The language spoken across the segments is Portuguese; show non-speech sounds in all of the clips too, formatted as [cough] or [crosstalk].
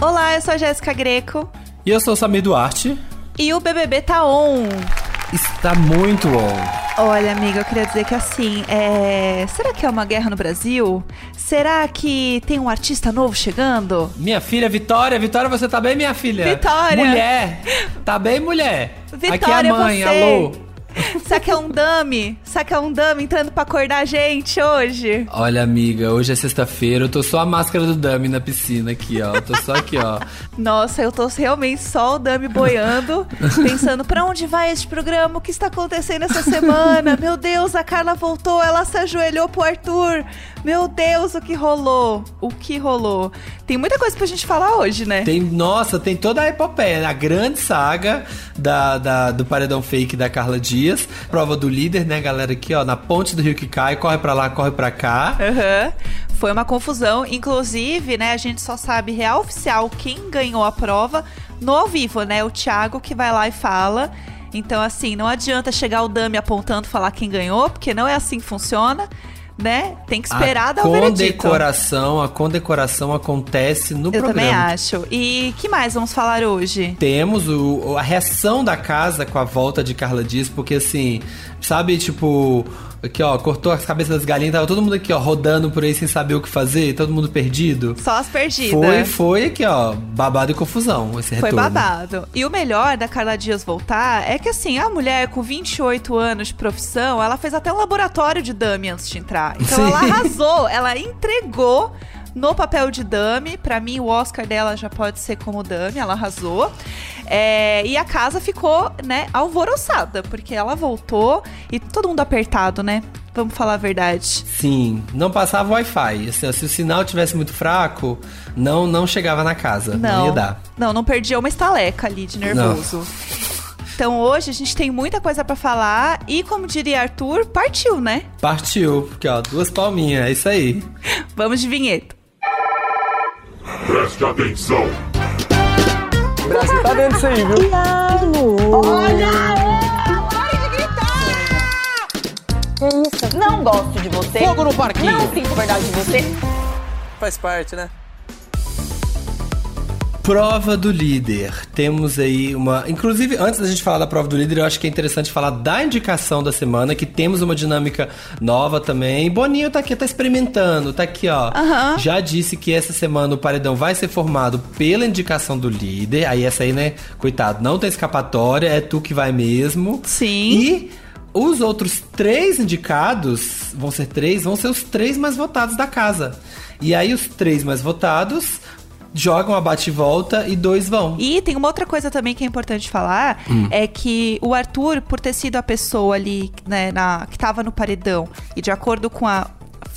Olá, eu sou a Jéssica Greco. E eu sou o Samir Duarte. E o BBB tá on. Está muito on. Olha, amiga, eu queria dizer que assim, é... será que é uma guerra no Brasil? Será que tem um artista novo chegando? Minha filha, Vitória, Vitória, você tá bem, minha filha? Vitória! Mulher! Tá bem, mulher? Vitória, Aqui é a mãe, você. alô! [laughs] Será que é um dummy? Será que é um dummy entrando pra acordar a gente hoje? Olha, amiga, hoje é sexta-feira, eu tô só a máscara do dummy na piscina aqui, ó. Eu tô só aqui, ó. [laughs] Nossa, eu tô realmente só o dummy boiando, [laughs] pensando pra onde vai este programa? O que está acontecendo essa semana? Meu Deus, a Carla voltou, ela se ajoelhou pro Arthur. Meu Deus, o que rolou? O que rolou? Tem muita coisa pra gente falar hoje, né? Tem, nossa, tem toda a epopeia, a grande saga da, da, do paredão fake da Carla Dias. Prova do líder, né, galera? Aqui, ó, na ponte do rio que cai, corre pra lá, corre pra cá. Uhum. Foi uma confusão. Inclusive, né, a gente só sabe real oficial quem ganhou a prova no ao vivo, né? O Thiago que vai lá e fala. Então, assim, não adianta chegar o Dami apontando falar quem ganhou, porque não é assim que funciona né? Tem que esperar a dar o veredito. condecoração, a condecoração acontece no Eu programa. também acho. E que mais vamos falar hoje? Temos o, a reação da casa com a volta de Carla Dias, porque assim, sabe, tipo, aqui ó, cortou as cabeças das galinhas, tava todo mundo aqui ó, rodando por aí sem saber o que fazer, todo mundo perdido. Só as perdidas. Foi, foi aqui ó, babado e confusão esse retorno. Foi babado. E o melhor da Carla Dias voltar é que assim, a mulher com 28 anos de profissão, ela fez até um laboratório de dummy antes de entrar. Então Sim. ela [laughs] arrasou, ela entregou no papel de Dami. Para mim, o Oscar dela já pode ser como Dami, ela arrasou. É, e a casa ficou, né, alvoroçada, porque ela voltou e todo mundo apertado, né? Vamos falar a verdade. Sim, não passava Wi-Fi. Assim, se o sinal tivesse muito fraco, não não chegava na casa. Não, não ia dar. Não, não perdia uma estaleca ali de nervoso. Não. Então hoje a gente tem muita coisa para falar e, como diria Arthur, partiu, né? Partiu, porque ó, duas palminhas, é isso aí. Vamos de vinheta. Preste atenção. O Brasil tá vendo isso aí, viu? Diabo! Olha! Para de gritar! Que isso? Não gosto de você. Fogo no parquinho. Não sinto verdade de você. Faz parte, né? Prova do líder. Temos aí uma. Inclusive, antes da gente falar da prova do líder, eu acho que é interessante falar da indicação da semana, que temos uma dinâmica nova também. Boninho tá aqui, tá experimentando, tá aqui, ó. Uhum. Já disse que essa semana o paredão vai ser formado pela indicação do líder. Aí essa aí, né, coitado, não tem escapatória, é tu que vai mesmo. Sim. E os outros três indicados, vão ser três, vão ser os três mais votados da casa. E aí os três mais votados jogam a bate-volta e dois vão. E tem uma outra coisa também que é importante falar, hum. é que o Arthur, por ter sido a pessoa ali, né, na, que tava no paredão, e de acordo com a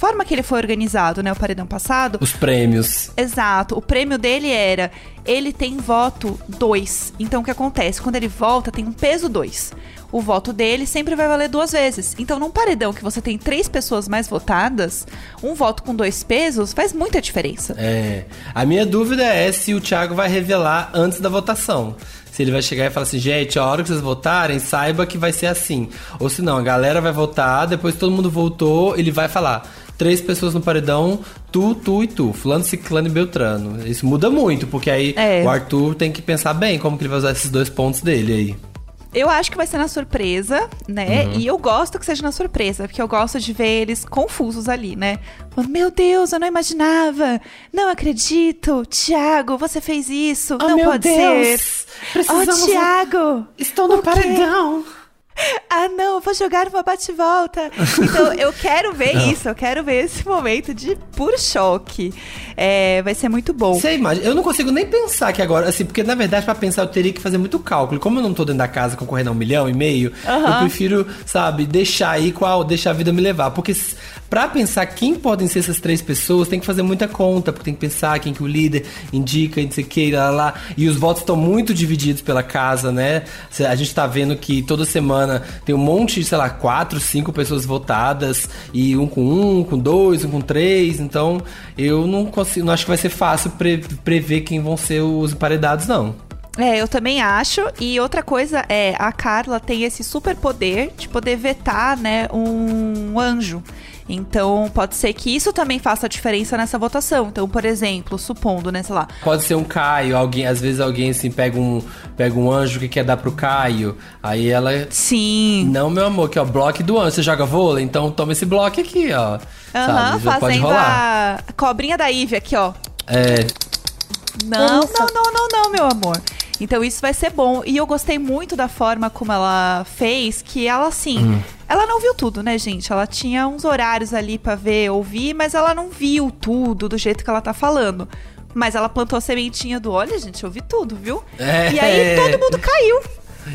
forma que ele foi organizado, né, o paredão passado. Os prêmios. Exato. O prêmio dele era ele tem voto 2. Então o que acontece? Quando ele volta, tem um peso 2 o voto dele sempre vai valer duas vezes. Então, num paredão que você tem três pessoas mais votadas, um voto com dois pesos faz muita diferença. É. A minha dúvida é se o Thiago vai revelar antes da votação. Se ele vai chegar e falar assim, gente, a hora que vocês votarem, saiba que vai ser assim. Ou se não, a galera vai votar, depois todo mundo votou, ele vai falar três pessoas no paredão, tu, tu e tu, fulano, ciclano e beltrano. Isso muda muito, porque aí é. o Arthur tem que pensar bem como que ele vai usar esses dois pontos dele aí. Eu acho que vai ser na surpresa, né? Uhum. E eu gosto que seja na surpresa, porque eu gosto de ver eles confusos ali, né? Falando, meu Deus, eu não imaginava. Não acredito. Tiago, você fez isso. Oh, não pode Deus. ser. Precisamos... Oh, Tiago. Estou no paredão. [laughs] ah, não, vou jogar uma bate-volta. Então, eu quero ver [laughs] não. isso, eu quero ver esse momento de puro choque. É, vai ser muito bom. Você imagina, eu não consigo nem pensar que agora, assim, porque na verdade, para pensar, eu teria que fazer muito cálculo. Como eu não tô dentro da casa concorrendo a um milhão e meio, uhum. eu prefiro, sabe, deixar aí qual, deixar a vida me levar. Porque Pra pensar quem podem ser essas três pessoas, tem que fazer muita conta, porque tem que pensar quem que o líder indica, não sei o que, lá, lá. E os votos estão muito divididos pela casa, né? A gente tá vendo que toda semana tem um monte, sei lá, quatro, cinco pessoas votadas, e um com um, com dois, um com três. Então, eu não consigo, não acho que vai ser fácil pre prever quem vão ser os emparedados, não. É, eu também acho. E outra coisa é, a Carla tem esse super poder de poder vetar, né, um anjo. Então, pode ser que isso também faça diferença nessa votação. Então, por exemplo, supondo, né, sei lá. Pode ser um Caio, alguém, às vezes alguém assim pega um, pega um anjo que quer dar pro Caio, aí ela Sim. Não, meu amor, que ó, bloco do anjo, você joga vôlei, então toma esse bloco aqui, ó. Aham, pode fazendo rolar. a cobrinha da Ivy aqui, ó. É, Não, Isso. não, não, não, não, meu amor. Então isso vai ser bom. E eu gostei muito da forma como ela fez, que ela assim, Hum. ela não viu tudo, né, gente? Ela tinha uns horários ali pra ver, ouvir, mas ela não viu tudo do jeito que ela tá falando. Mas ela plantou a sementinha do, olha, gente, eu vi tudo, viu? É. E aí todo mundo caiu.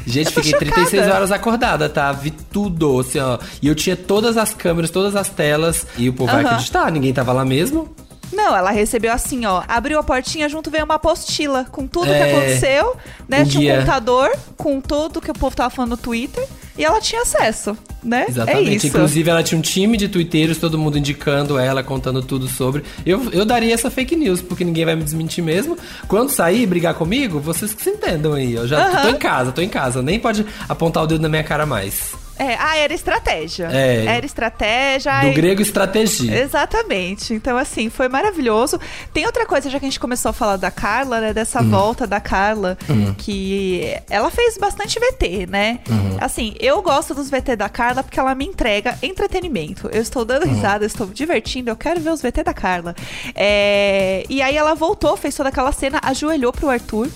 Gente, fiquei 36 chocada. horas acordada, tá? Vi tudo, assim, ó. E eu tinha todas as câmeras, todas as telas. E o povo vai Aham. acreditar, ninguém tava lá mesmo. Não, ela recebeu assim, ó. Abriu a portinha, junto veio uma apostila com tudo que É, aconteceu, né? um Tinha um computador com tudo que o povo tava falando no Twitter. E ela tinha acesso, né? É Exatamente. isso. Inclusive, ela tinha um time de twitteiros, todo mundo indicando ela, contando tudo sobre. Eu, eu daria essa fake news, porque ninguém vai me desmentir mesmo. Quando sair e brigar comigo, vocês que se entendam aí. Eu já Aham. tô em casa, tô em casa. Nem pode apontar o dedo na minha cara mais. É, ah, era estratégia. É. Era estratégia. Do e- grego estratégia. Exatamente. Então, assim, foi maravilhoso. Tem outra coisa, já que a gente começou a falar da Carla, né? Dessa volta da Carla, que ela fez bastante VT, né? Assim, eu gosto dos VT da Carla porque ela me entrega entretenimento. Eu estou dando risada, eu estou me divertindo, eu quero ver os VT da Carla. É, E aí ela voltou, fez toda aquela cena, ajoelhou pro Arthur,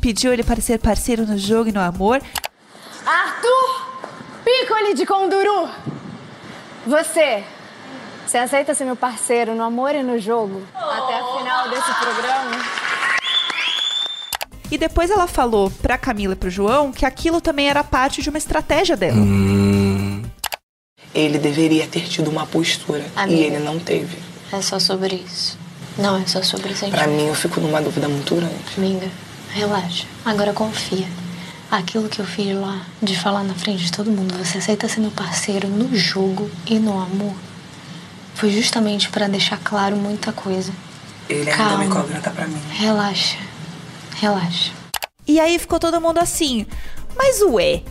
pediu ele para ser parceiro no jogo e no amor. Arthur Piccoli de Conduru! Você, você aceita ser meu parceiro no amor e no jogo? Até a final desse programa? E depois ela falou pra Camila e pro João que aquilo também era parte de uma estratégia dela. Ele deveria ter tido uma postura Amiga. e ele não teve. É só sobre isso. Não é só sobre Pra sentimento. mim, eu fico numa dúvida muito grande. Amiga, relaxa. Agora confia. Aquilo que eu fiz lá, de falar na frente de todo mundo, você aceita ser meu parceiro no jogo e no amor, foi justamente pra deixar claro muita coisa. Ele ainda é Calma. uma incógnita pra mim. Relaxa. Relaxa. E aí ficou todo mundo assim. Mas ué,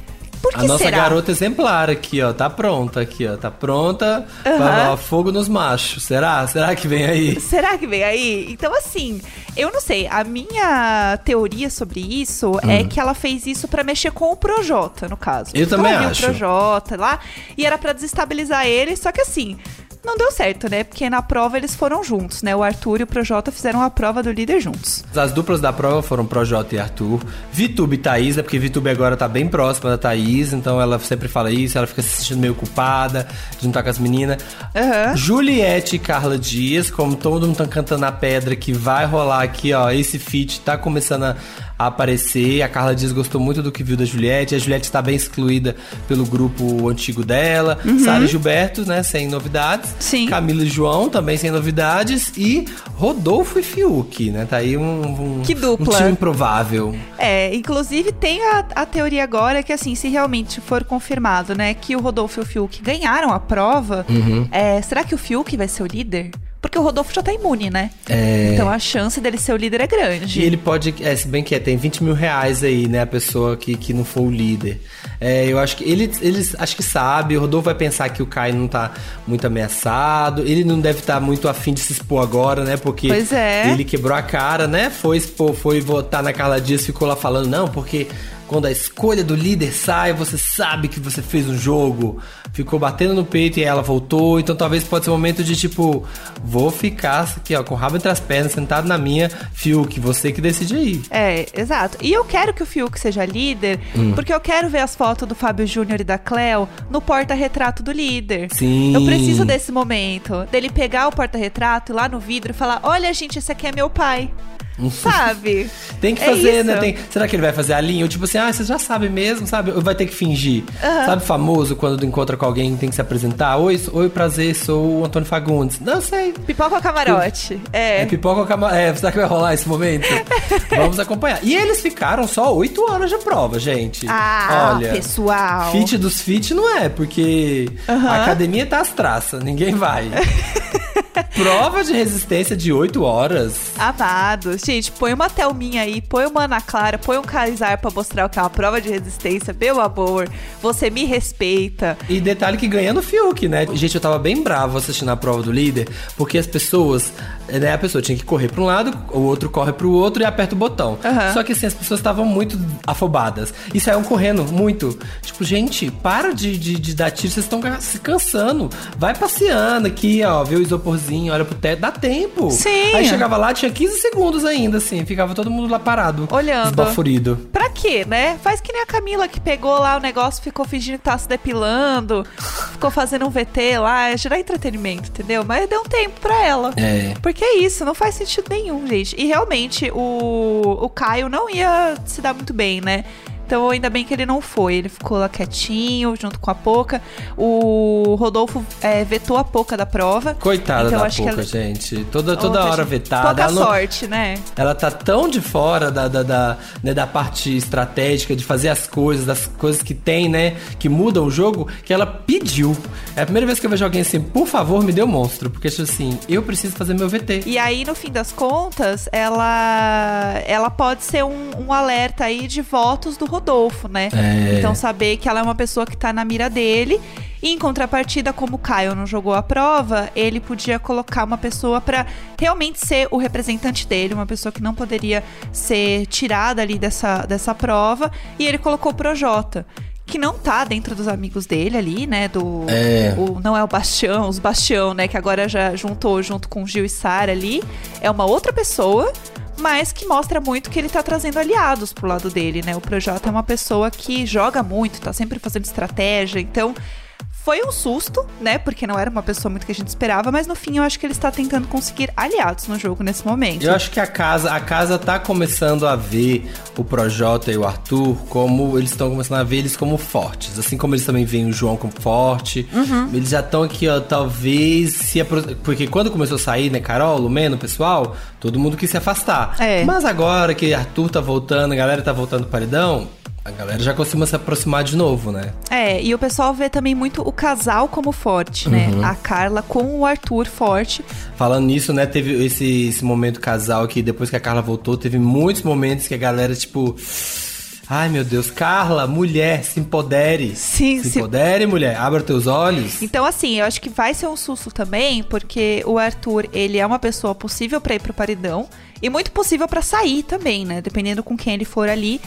por que A nossa será? garota exemplar aqui, ó. Tá pronta aqui, ó. Tá pronta Aham. pra ó, fogo nos machos. Será? Será que vem aí? Será que vem aí? Então, assim, eu não sei. A minha teoria sobre isso é que ela fez isso pra mexer com o Projota, no caso. Hum. Eu Então, também ela acho. o Projota lá e era pra desestabilizar ele, só que assim. Não deu certo, né? Porque na prova eles foram juntos, né? O Arthur e o Projota fizeram a prova do líder juntos. As duplas da prova foram Projota e Arthur. Vitube e Thaís, é porque Vitube agora tá bem próxima da Thaís, então ela sempre fala isso, ela fica se sentindo meio culpada de não estar com as meninas. Aham. Juliette e Carla Dias, como todo mundo tá cantando na pedra, que vai rolar aqui, ó. Esse feat tá começando a, a aparecer. A Carla Dias gostou muito do que viu da Juliette. A Juliette está bem excluída pelo grupo antigo dela. Sara e Gilberto, né? Sem novidades. Sim. Camila e João, também sem novidades. E Rodolfo e Fiuk, né? Tá aí um, um, Que dupla. um tio improvável. É, inclusive tem a, a teoria agora que, assim, se realmente for confirmado, né, que o Rodolfo e o Fiuk ganharam a prova, Uhum. é, será que o Fiuk vai ser o líder? Porque o Rodolfo já tá imune, né? É. Então a chance dele ser o líder é grande. E ele pode, é, se bem que é, tem 20 mil reais aí, né? A pessoa que, que não for o líder. É, eu acho que ele, eles acho que sabe, o Rodolfo vai pensar que o Caio não tá muito ameaçado. Ele não deve estar muito afim de se expor agora, né? Porque Pois é. ele quebrou a cara, né? Foi expor, foi votar na Carla Dias, ficou lá falando, não, porque quando a escolha do líder sai, você sabe que você fez um jogo. Ficou batendo no peito e ela voltou. Então talvez pode ser um momento de tipo, vou ficar aqui, ó, com o rabo entre as pernas, sentado na minha, Fiuk, você que decide aí. É, exato. E eu quero que o Fiuk seja líder, Hum. porque eu quero ver as fotos do Fábio Júnior e da Cleo no porta-retrato do líder. Sim. Eu preciso desse momento, dele pegar o porta-retrato lá no vidro e falar: Olha, gente, esse aqui é meu pai. Sabe? [laughs] Tem que É fazer, né? Tem- será que ele vai fazer a linha? Ou tipo assim, ah, você já sabe mesmo, sabe? Ou vai ter que fingir. Sabe famoso quando encontra com alguém tem que se apresentar? Oi, oi, prazer, sou o Antônio Fagundes. Não sei. Pipoca ou camarote? É, É. pipoca ou cama... É, será que vai rolar esse momento? [laughs] Vamos acompanhar. E eles ficaram só oito horas de prova, gente. Ah, Olha, pessoal. Fit dos fit não é, porque a academia tá às traças, ninguém vai. [laughs] [laughs] Prova de resistência de 8 horas. Amado. Gente, põe uma Thelminha aí, põe uma Ana Clara, põe um Carizar pra mostrar o que é uma prova de resistência. Meu amor, você me respeita. E detalhe que ganhando o Fiuk, né? Gente, eu tava bem bravo assistindo a prova do líder, porque as pessoas, né, a pessoa tinha que correr pra um lado, o outro corre pro outro e aperta o botão. Aham. Só que assim, as pessoas estavam muito afobadas. E saíam correndo muito. Tipo, gente, para de, de, de dar tiro, vocês estão se cansando. Vai passeando aqui, ó, vê o isoporzinho, olha pro teto, dá tempo. Sim. Aí chegava lá, tinha 15 segundos ainda, assim, ficava todo mundo lá parado. Olhando. Esbaforido. Pra quê, né? Faz que nem a Camila que pegou lá o negócio, ficou fingindo que tava se depilando, ficou fazendo um VT lá, é gerar entretenimento, entendeu? Mas deu um tempo pra ela. É. Porque é isso, não faz sentido nenhum, gente. E realmente o, o Caio não ia se dar muito bem, né? Então ainda bem que ele não foi. Ele ficou lá quietinho, junto com a Poca. O Rodolfo é, vetou a Poca da prova. Coitada Então, da acho Poca, ela- gente. Toda, toda Outra, hora gente, vetada. Pouca Ela não- sorte, né? Ela tá tão de fora da, da, da, né, da parte estratégica, de fazer as coisas, das coisas que tem, né? Que mudam o jogo, que ela pediu. É a primeira vez que eu vejo alguém assim, por favor, me dê um monstro. Porque, tipo assim, eu preciso fazer meu VT. E aí, no fim das contas, ela ela pode ser um, um alerta aí de votos do Rodolfo, né? É. Então, saber que ela é uma pessoa que tá na mira dele. E em contrapartida, como o Caio não jogou a prova, ele podia colocar uma pessoa pra realmente ser o representante dele, uma pessoa que não poderia ser tirada ali dessa, dessa prova. E ele colocou o Projota. Que não tá dentro dos amigos dele ali, né? Do. É. o- não é o Bastião, os Bastião, né? Que agora já juntou junto com Gil e Sara ali. É uma outra pessoa, mas que mostra muito que ele tá trazendo aliados pro lado dele, né? O Projota é uma pessoa que joga muito, tá sempre fazendo estratégia, então. Foi um susto, né? Porque não era uma pessoa muito que a gente esperava, mas no fim eu acho que ele está tentando conseguir aliados no jogo nesse momento. Eu acho que a casa, a casa tá começando a ver o Projota e o Arthur como eles estão começando a ver eles como fortes, assim como eles também veem o João como forte. Uhum. Eles já estão aqui, ó, talvez se apro... porque quando começou a sair, né, Carol, Lumeno, pessoal, todo mundo quis se afastar. É. Mas agora que Arthur tá voltando, a galera tá voltando pro paredão, a galera já costuma se aproximar de novo, né? É, e o pessoal vê também muito o casal como forte, né? Uhum. A Carla com o Arthur forte. Falando nisso, né, teve esse, esse momento casal que depois que a Carla voltou, teve muitos momentos que a galera, tipo. Ai meu Deus, Carla, mulher, se empodere. Sim, se se- empodere, mulher. Abra teus olhos. Então, assim, eu acho que vai ser um susto também, porque o Arthur, ele é uma pessoa possível pra ir pro paredão e muito possível pra sair também, né? Dependendo com quem ele for ali,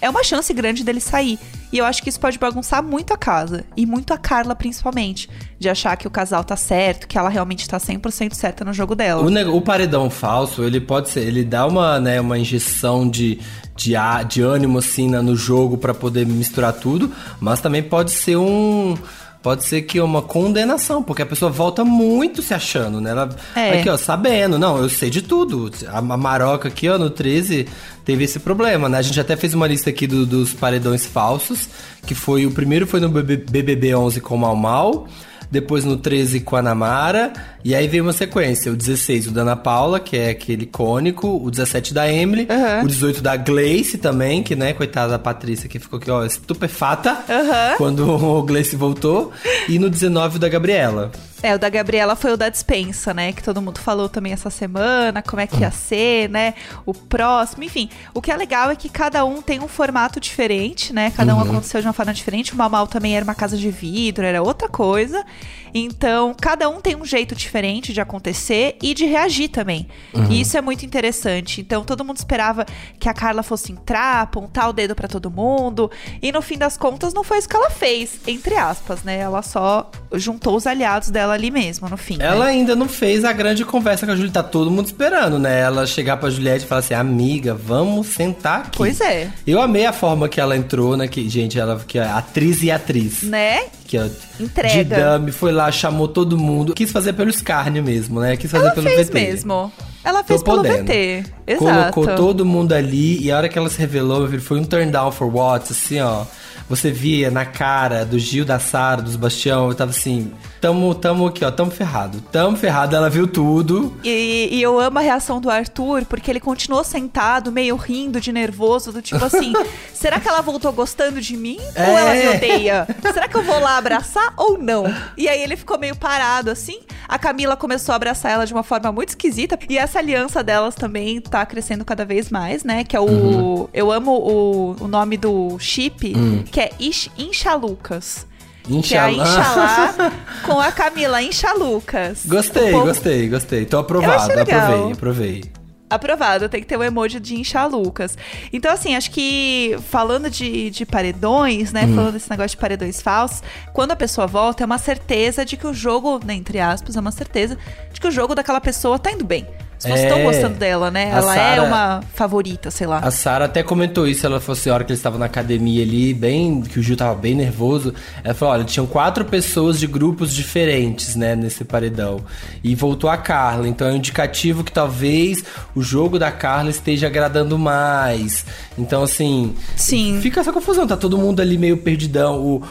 é uma chance grande dele sair. E eu acho que isso pode bagunçar muito a casa. E muito a Carla, principalmente. De achar que o casal tá certo, que ela realmente tá 100% certa no jogo dela. O, o paredão falso, ele pode ser, ele dá uma, né, uma injeção de, de, de ânimo assim na- no jogo pra poder misturar tudo, mas também pode ser um pode ser que uma condenação, porque a pessoa volta muito se achando, né? Ela É. aqui, ó, sabendo, não, eu sei de tudo. A, Maroca aqui, ó, no 13 teve esse problema, né? A gente até fez uma lista aqui do- dos paredões falsos, que foi o primeiro foi no BB BBB 11 com o Mal Mal, depois no 13 com a Namara, e aí veio uma sequência, o 16 o da Ana Paula, que é aquele icônico, o 17 da Emily, Aham. o 18 da Gleice também, que né, coitada da Patrícia, que ficou aqui, ó, estupefata, Aham. quando [laughs] o Gleice voltou, e no 19 o da Gabriela. É, o da Gabriela foi o da dispensa, né? Que todo mundo falou também essa semana, como é que ia ser, né? O próximo, enfim. O que é legal é que cada um tem um formato diferente, né? Cada um aconteceu de uma forma diferente. O Mamal também era uma casa de vidro, era outra coisa. Então, cada um tem um jeito diferente de acontecer e de reagir também. E isso é muito interessante. Então, todo mundo esperava que a Carla fosse entrar, apontar o dedo pra todo mundo. E no fim das contas, não foi isso que ela fez, entre aspas, né? Ela só juntou os aliados dela ali mesmo, no fim. né? Ela ainda não fez a grande conversa com a Juliette, tá todo mundo esperando, né? Ela chegar pra Juliette e falar assim, amiga, vamos sentar aqui. Pois é. Eu amei a forma que ela entrou, né? Que, gente, ela que é atriz e atriz. Né? Que ó, Entrega. De dame, foi lá, chamou todo mundo. Quis fazer pelo escárnio mesmo, né? Quis fazer Ela pelo fez VT. mesmo. Ela Tô fez pelo podendo. VT. Exato. Colocou todo mundo ali e a hora que ela se revelou, meu filho, foi um turn down for what? Assim, ó. Você via na cara do Gil, da Sara, dos Bastião, eu tava assim, tamo, tamo aqui, ó, tamo ferrado. Tamo ferrado, ela viu tudo. E, e eu amo a reação do Arthur, porque ele continuou sentado, meio rindo de nervoso, do tipo assim: [laughs] será que ela voltou gostando de mim? Ou ela me É. odeia? Será que eu vou lá abraçar ou não? E aí ele ficou meio parado assim. A Camila começou a abraçar ela de uma forma muito esquisita. E essa aliança delas também tá crescendo cada vez mais, né? Que é o. Uhum. Eu amo o, o nome do chip, Hum. que é Ish, Inchalucas. Que é. Inxalá [laughs] com a Camila Inchalucas. Gostei, gostei, gostei. Tô aprovado, aprovei, aprovei. Aprovado, tem que ter o emoji de inchar Lucas. Então, assim, acho que falando de, de paredões, Hum. né? Falando desse negócio de paredões falsos, quando a pessoa volta, é uma certeza de que o jogo, né, entre aspas, é uma certeza de que o jogo daquela pessoa tá indo bem. As pessoas É. estão gostando dela, né? A Ela é Sarah- uma favorita, sei lá. A Sara até comentou isso, ela falou assim, a hora que eles estavam na academia ali, bem, que o Gil tava bem nervoso, ela falou, olha, tinham quatro pessoas de grupos diferentes, né, nesse paredão. E voltou a Carla, então é um indicativo que talvez o jogo da Carla esteja agradando mais. Então, assim, Sim. fica essa confusão, tá todo mundo ali meio perdidão. O,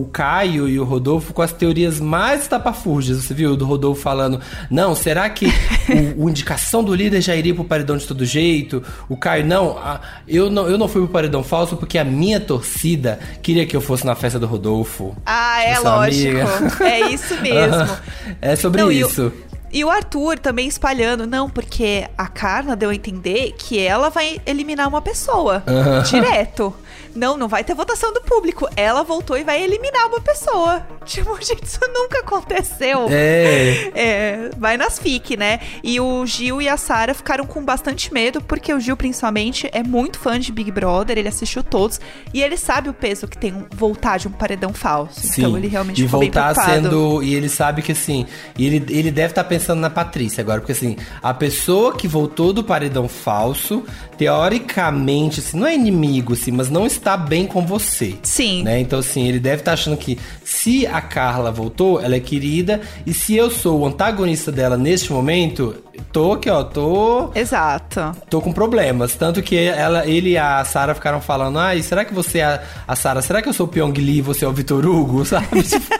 o Caio e o Rodolfo com as teorias mais estapafúrdias, você viu? Do Rodolfo falando, não, será que [laughs] o, o indicação do líder já iria pro paredão de todo jeito? O Caio, não, a- eu não, eu não fui pro paredão falso porque a minha torcida queria que eu fosse na festa do Rodolfo. Ah, é Essa lógico. amiga. [laughs] É isso mesmo. [laughs] é sobre Não, isso. E o Arthur também espalhando, não, porque a Carla deu a entender que ela vai eliminar uma pessoa Aham. direto. Não, não vai ter votação do público. Ela voltou e vai eliminar uma pessoa. [laughs] Tipo, gente, isso nunca aconteceu. É. É, vai nas FIC, né? E o Gil e a Sara ficaram com bastante medo, porque o Gil, principalmente, é muito fã de Big Brother, ele assistiu todos, e ele sabe o peso que tem voltar de um paredão falso. Sim. Então ele realmente e ficou voltar sendo. E ele sabe que assim. Ele, ele deve estar pensando na Patrícia agora. Porque assim, a pessoa que voltou do paredão falso, teoricamente, assim, não é inimigo, assim, mas não está bem com você. Sim. Né? Então, assim, ele deve estar achando que se a Carla voltou, ela é querida. E se eu sou o antagonista dela neste momento, tô aqui, ó, tô. Exato. Tô com problemas. Tanto que ela, ele e a Sara ficaram falando: ai, será que você é a, a Sara? Será que eu sou o Pyong Lee e você é o Vitor Hugo? [laughs] Sabe? Tipo,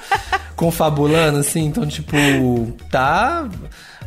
confabulando, assim. Então, tipo, tá.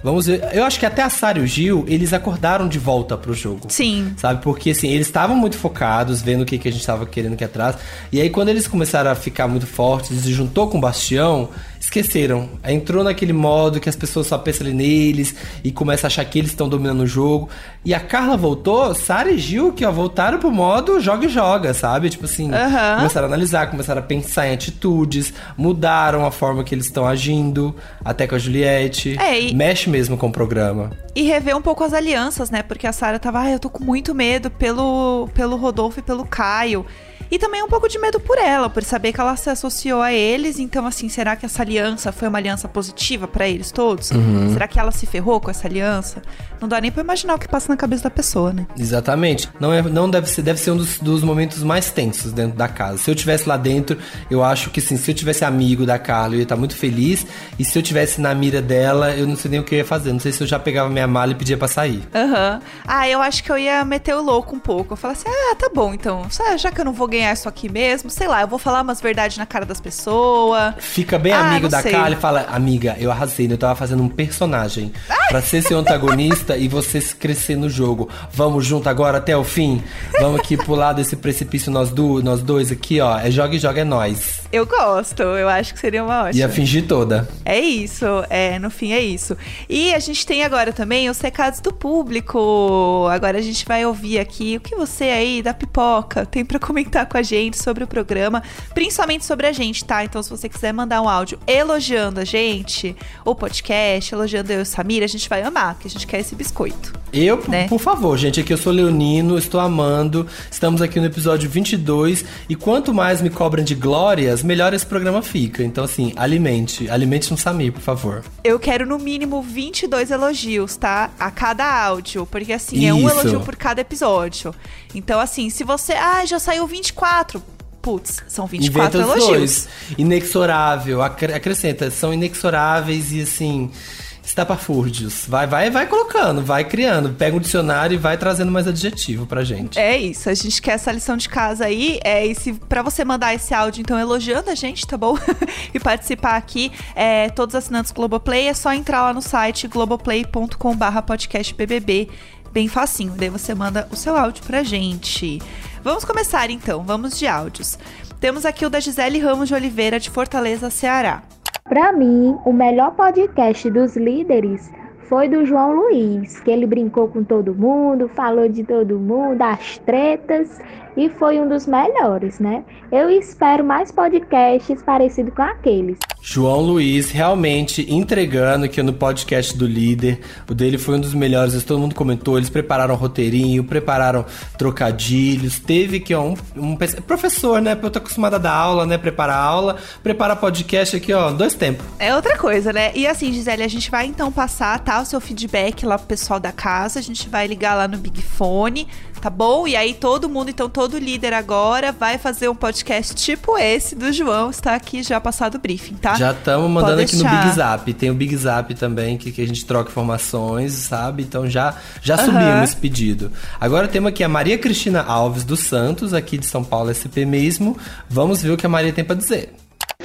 Vamos ver. Eu acho que até a Sara e o Gil, eles acordaram de volta pro jogo. Sim. Sabe? Porque assim, eles estavam muito focados, vendo o que, que a gente tava querendo aqui atrás. E aí, quando eles começaram a ficar muito fortes, se juntou com o Bastião, esqueceram. Entrou naquele modo que as pessoas só pensam neles e começa a achar que eles estão dominando o jogo. E a Carla voltou, Sara e Gil, que ó, voltaram pro modo joga e joga, sabe? Tipo assim, Aham. começaram a analisar, começaram a pensar em atitudes, mudaram a forma que eles estão agindo, até com a Juliette. É, e- Mexe mesmo com o programa. E rever um pouco as alianças, né? Porque a Sarah tava, ah, eu tô com muito medo pelo, pelo Rodolfo e pelo Caio. E também um pouco de medo por ela, por saber que ela se associou a eles. Então, assim, será que essa aliança foi uma aliança positiva pra eles todos? Uhum. Será que ela se ferrou com essa aliança? Não dá nem pra imaginar o que passa na cabeça da pessoa, né? Exatamente. Não, é, não deve ser, deve ser um dos, dos momentos mais tensos dentro da casa. Se eu tivesse lá dentro, eu acho que sim, se eu tivesse amigo da Carla, eu ia estar muito feliz. E se eu tivesse na mira dela, eu não sei nem o que eu ia fazer. Não sei se eu já pegava minha mala e pedia pra sair. Aham. Ah, eu acho que eu ia meter o louco um pouco. Eu falar assim, ah, tá bom, então. Já que eu não vou ganhar isso aqui mesmo, sei lá, eu vou falar umas verdades na cara das pessoas. Fica bem Ah, amigo da sei. Carla e fala: Amiga, eu arrasei, né? eu tava fazendo um personagem pra ser seu antagonista e você crescer no jogo. Vamos junto agora até o fim? Vamos aqui pular desse precipício nós, du nós dois aqui, ó. É joga e joga, é nós. Eu gosto, eu acho que seria uma ótima. Ia fingir toda. É isso, é, no fim é isso. E a gente tem agora também os recados do público. Agora a gente vai ouvir aqui o que você aí da pipoca tem pra comentar com a gente sobre o programa, principalmente sobre a gente, tá? Então se você quiser mandar um áudio elogiando a gente, o podcast, elogiando eu e o Samir, a gente vai amar, que a gente quer esse biscoito. Eu, por- Né? por favor, gente, aqui eu sou Leonino, estou amando. Estamos aqui no episódio 22 e quanto mais me cobram de glórias, melhor esse programa fica. Então, assim, alimente, alimente um Samir, por favor. Eu quero no mínimo 22 elogios, tá? A cada áudio, porque assim, é um Isso. elogio por cada episódio. Então assim, se você, ah, já saiu 24, putz, são 24 Inventa os elogios. dois. Inexorável, acre- acrescenta, são inexoráveis e assim, estapafúrdios. Vai, vai, vai colocando, vai criando. Pega um dicionário e vai trazendo mais adjetivo pra gente. É isso, a gente quer essa lição de casa aí. É, e se, pra você mandar esse áudio, então, elogiando a gente, tá bom? [laughs] e participar aqui, é, todos os assinantes Globoplay, é só entrar lá no site globoplay.com/barra podcast BBB. Bem facinho, daí você manda o seu áudio pra gente. Vamos começar então, vamos de áudios. Temos aqui o da Gisele Ramos de Oliveira, de Fortaleza, Ceará. Para mim, o melhor podcast dos líderes foi do João Luiz, que ele brincou com todo mundo, falou de todo mundo, as tretas e foi um dos melhores, né? Eu espero mais podcasts parecidos com aqueles. João Luiz realmente entregando aqui no podcast do líder. O dele foi um dos melhores, todo mundo comentou. Eles prepararam roteirinho, prepararam trocadilhos. Teve que ó, um, um professor, né? Eu tô acostumada a dar aula, né? Preparar aula, prepara podcast aqui, ó, dois tempos. É outra coisa, né? E assim, Gisele, a gente vai então passar, tá? O seu feedback lá pro pessoal da casa. A gente vai ligar lá no Big Fone tá bom? E aí todo mundo, então todo líder agora vai fazer um podcast tipo esse do João, está aqui já passado o briefing, tá? Já estamos mandando aqui no Big Zap, tem o Big Zap também que, que a gente troca informações, sabe? Então já já uhum. subimos esse pedido. Agora temos aqui a Maria Cristina Alves dos Santos, aqui de São Paulo SP mesmo. Vamos ver o que a Maria tem para dizer.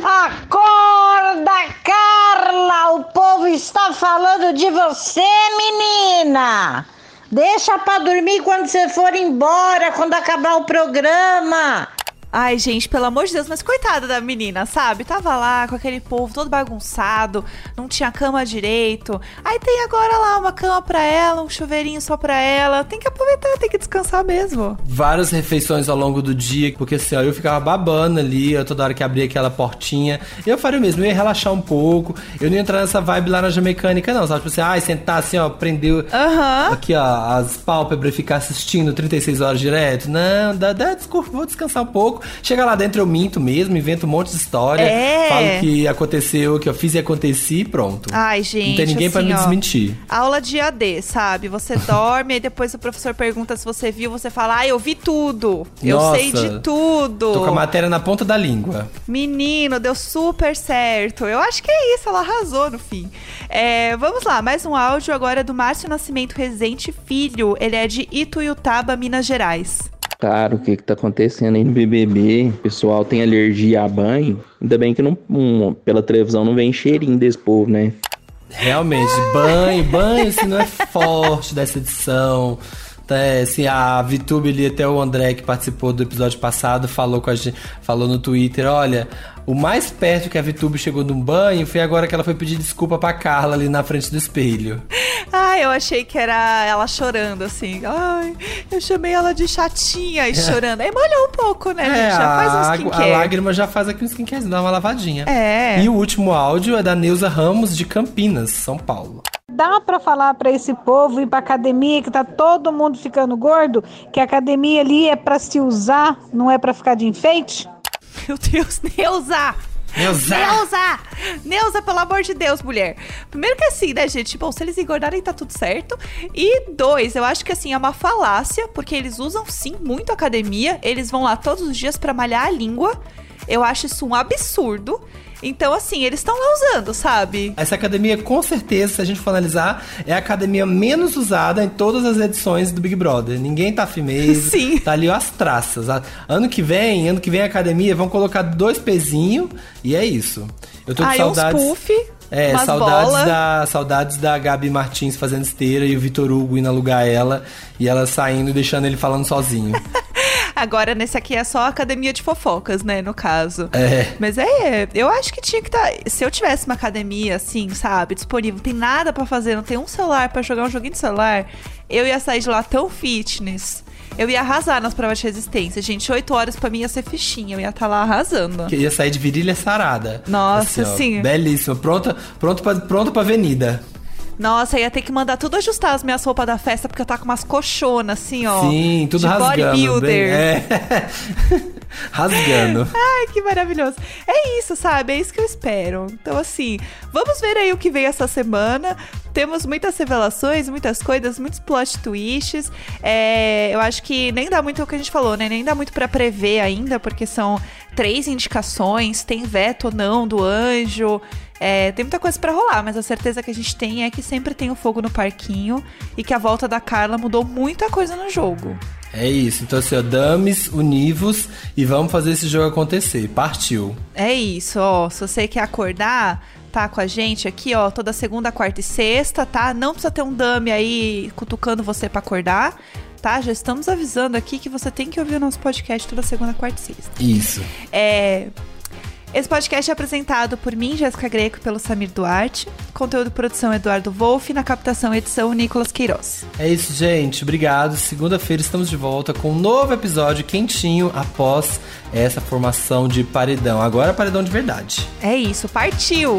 Acorda, Carla! O povo está falando de você, menina! Deixa pra dormir quando você for embora, quando acabar o programa. Ai, gente, pelo amor de Deus, mas coitada da menina, sabe? Tava lá com aquele povo todo bagunçado, não tinha cama direito. Aí tem agora lá uma cama pra ela, um chuveirinho só pra ela. Tem que aproveitar, tem que descansar mesmo. Várias refeições ao longo do dia, porque assim, ó, eu ficava babando ali, eu toda hora que abria aquela portinha. Eu faria o mesmo, eu ia relaxar um pouco. Eu não ia entrar nessa vibe laranja mecânica, não, sabe? Tipo assim, ai, sentar assim, ó, prender uhum. aqui, ó, as pálpebras e ficar assistindo 36 horas direto. Não, dá, dá desculpa, vou descansar um pouco. Chega lá dentro, eu minto mesmo, invento um monte de história. É. Falo que aconteceu, que eu fiz e aconteci e pronto. Ai, gente. Não tem ninguém assim, para me ó, desmentir. Aula de AD, sabe? Você [laughs] dorme e depois o professor pergunta se você viu, você fala, ah, eu vi tudo. Eu Nossa, sei de tudo. Tô com a matéria na ponta da língua. Menino, deu super certo. Eu acho que é isso, ela arrasou no fim. É, vamos lá, mais um áudio agora do Márcio Nascimento Resente Filho. Ele é de Ituiutaba, Minas Gerais cara, o que que tá acontecendo aí no BBB? O pessoal tem alergia a banho. Ainda bem que não, um, pela televisão não vem cheirinho desse povo, né? Realmente, banho, banho, assim, não é forte dessa edição. É, assim, a VTube ali, até o André que participou do episódio passado, falou com a gente, falou no Twitter, olha, o mais perto que a VTube chegou de um banho foi agora que ela foi pedir desculpa pra Carla ali na frente do espelho. [laughs] Ah, eu achei que era ela chorando, assim. Ai, eu chamei ela de chatinha e chorando. Aí molhou um pouco, né, é, gente? Já faz um skincare. A lágrima já faz aqui um skincare, dá uma lavadinha. É. E o último áudio é da Neuza Ramos, de Campinas, São Paulo. Dá para falar para esse povo ir para academia que tá todo mundo ficando gordo, que a academia ali é para se usar, não é para ficar de enfeite? Meu Deus, Neuza! Neuza! Neuza! Neuza, pelo amor de Deus, mulher. Primeiro que assim, né, gente? Bom, se eles engordarem, tá tudo certo. E dois, eu acho que assim, é uma falácia, porque eles usam sim muito academia. Eles vão lá todos os dias para malhar a língua. Eu acho isso um absurdo. Então, assim, eles estão lá usando, sabe? Essa academia, com certeza, se a gente for analisar, é a academia menos usada em todas as edições do Big Brother. Ninguém tá firmeza. [laughs] Sim. Tá ali ó, as traças. Ano que vem, ano que vem a academia vão colocar dois pezinhos e é isso. Eu tô com ah, saudades. Uns puff. É, saudades da, saudades da Gabi Martins fazendo esteira e o Vitor Hugo indo alugar ela e ela saindo e deixando ele falando sozinho. [laughs] Agora, nesse aqui é só academia de fofocas, né? No caso. É. Mas é, eu acho que tinha que estar. Tá, se eu tivesse uma academia, assim, sabe, disponível, não tem nada para fazer, não tem um celular para jogar um joguinho de celular, eu ia sair de lá tão fitness. Eu ia arrasar nas provas de resistência. Gente, oito horas pra mim ia ser fichinha. Eu ia estar tá lá arrasando. Que ia sair de virilha sarada. Nossa, assim, sim. Belíssima. Pronta, pronto pra, pronto pra avenida. Nossa, ia ter que mandar tudo ajustar as minhas roupas da festa, porque eu tava com umas coxonas, assim, ó. Sim, tudo de rasgando. Bodybuilder. Bem, é. [laughs] rasgando. Ai, que maravilhoso. É isso, sabe? É isso que eu espero. Então, assim, vamos ver aí o que vem essa semana. Temos muitas revelações, muitas coisas, muitos plot twists. É, eu acho que nem dá muito o que a gente falou, né? Nem dá muito para prever ainda, porque são três indicações, tem veto ou não do anjo. É, tem muita coisa para rolar, mas a certeza que a gente tem é que sempre tem o fogo no parquinho e que a volta da Carla mudou muita coisa no jogo. É isso, então assim, ó, dames, univos e vamos fazer esse jogo acontecer. Partiu. É isso, ó. Se você quer acordar, tá com a gente aqui, ó, toda segunda, quarta e sexta, tá? Não precisa ter um dame aí cutucando você para acordar tá? Já estamos avisando aqui que você tem que ouvir o nosso podcast toda segunda, quarta e sexta. Isso. É. Esse podcast é apresentado por mim, Jéssica Greco, e pelo Samir Duarte. Conteúdo produção Eduardo Wolff, na captação edição Nicolas Queiroz. É isso, gente. Obrigado. Segunda-feira estamos de volta com um novo episódio quentinho após essa formação de paredão. Agora paredão de verdade. É isso, partiu!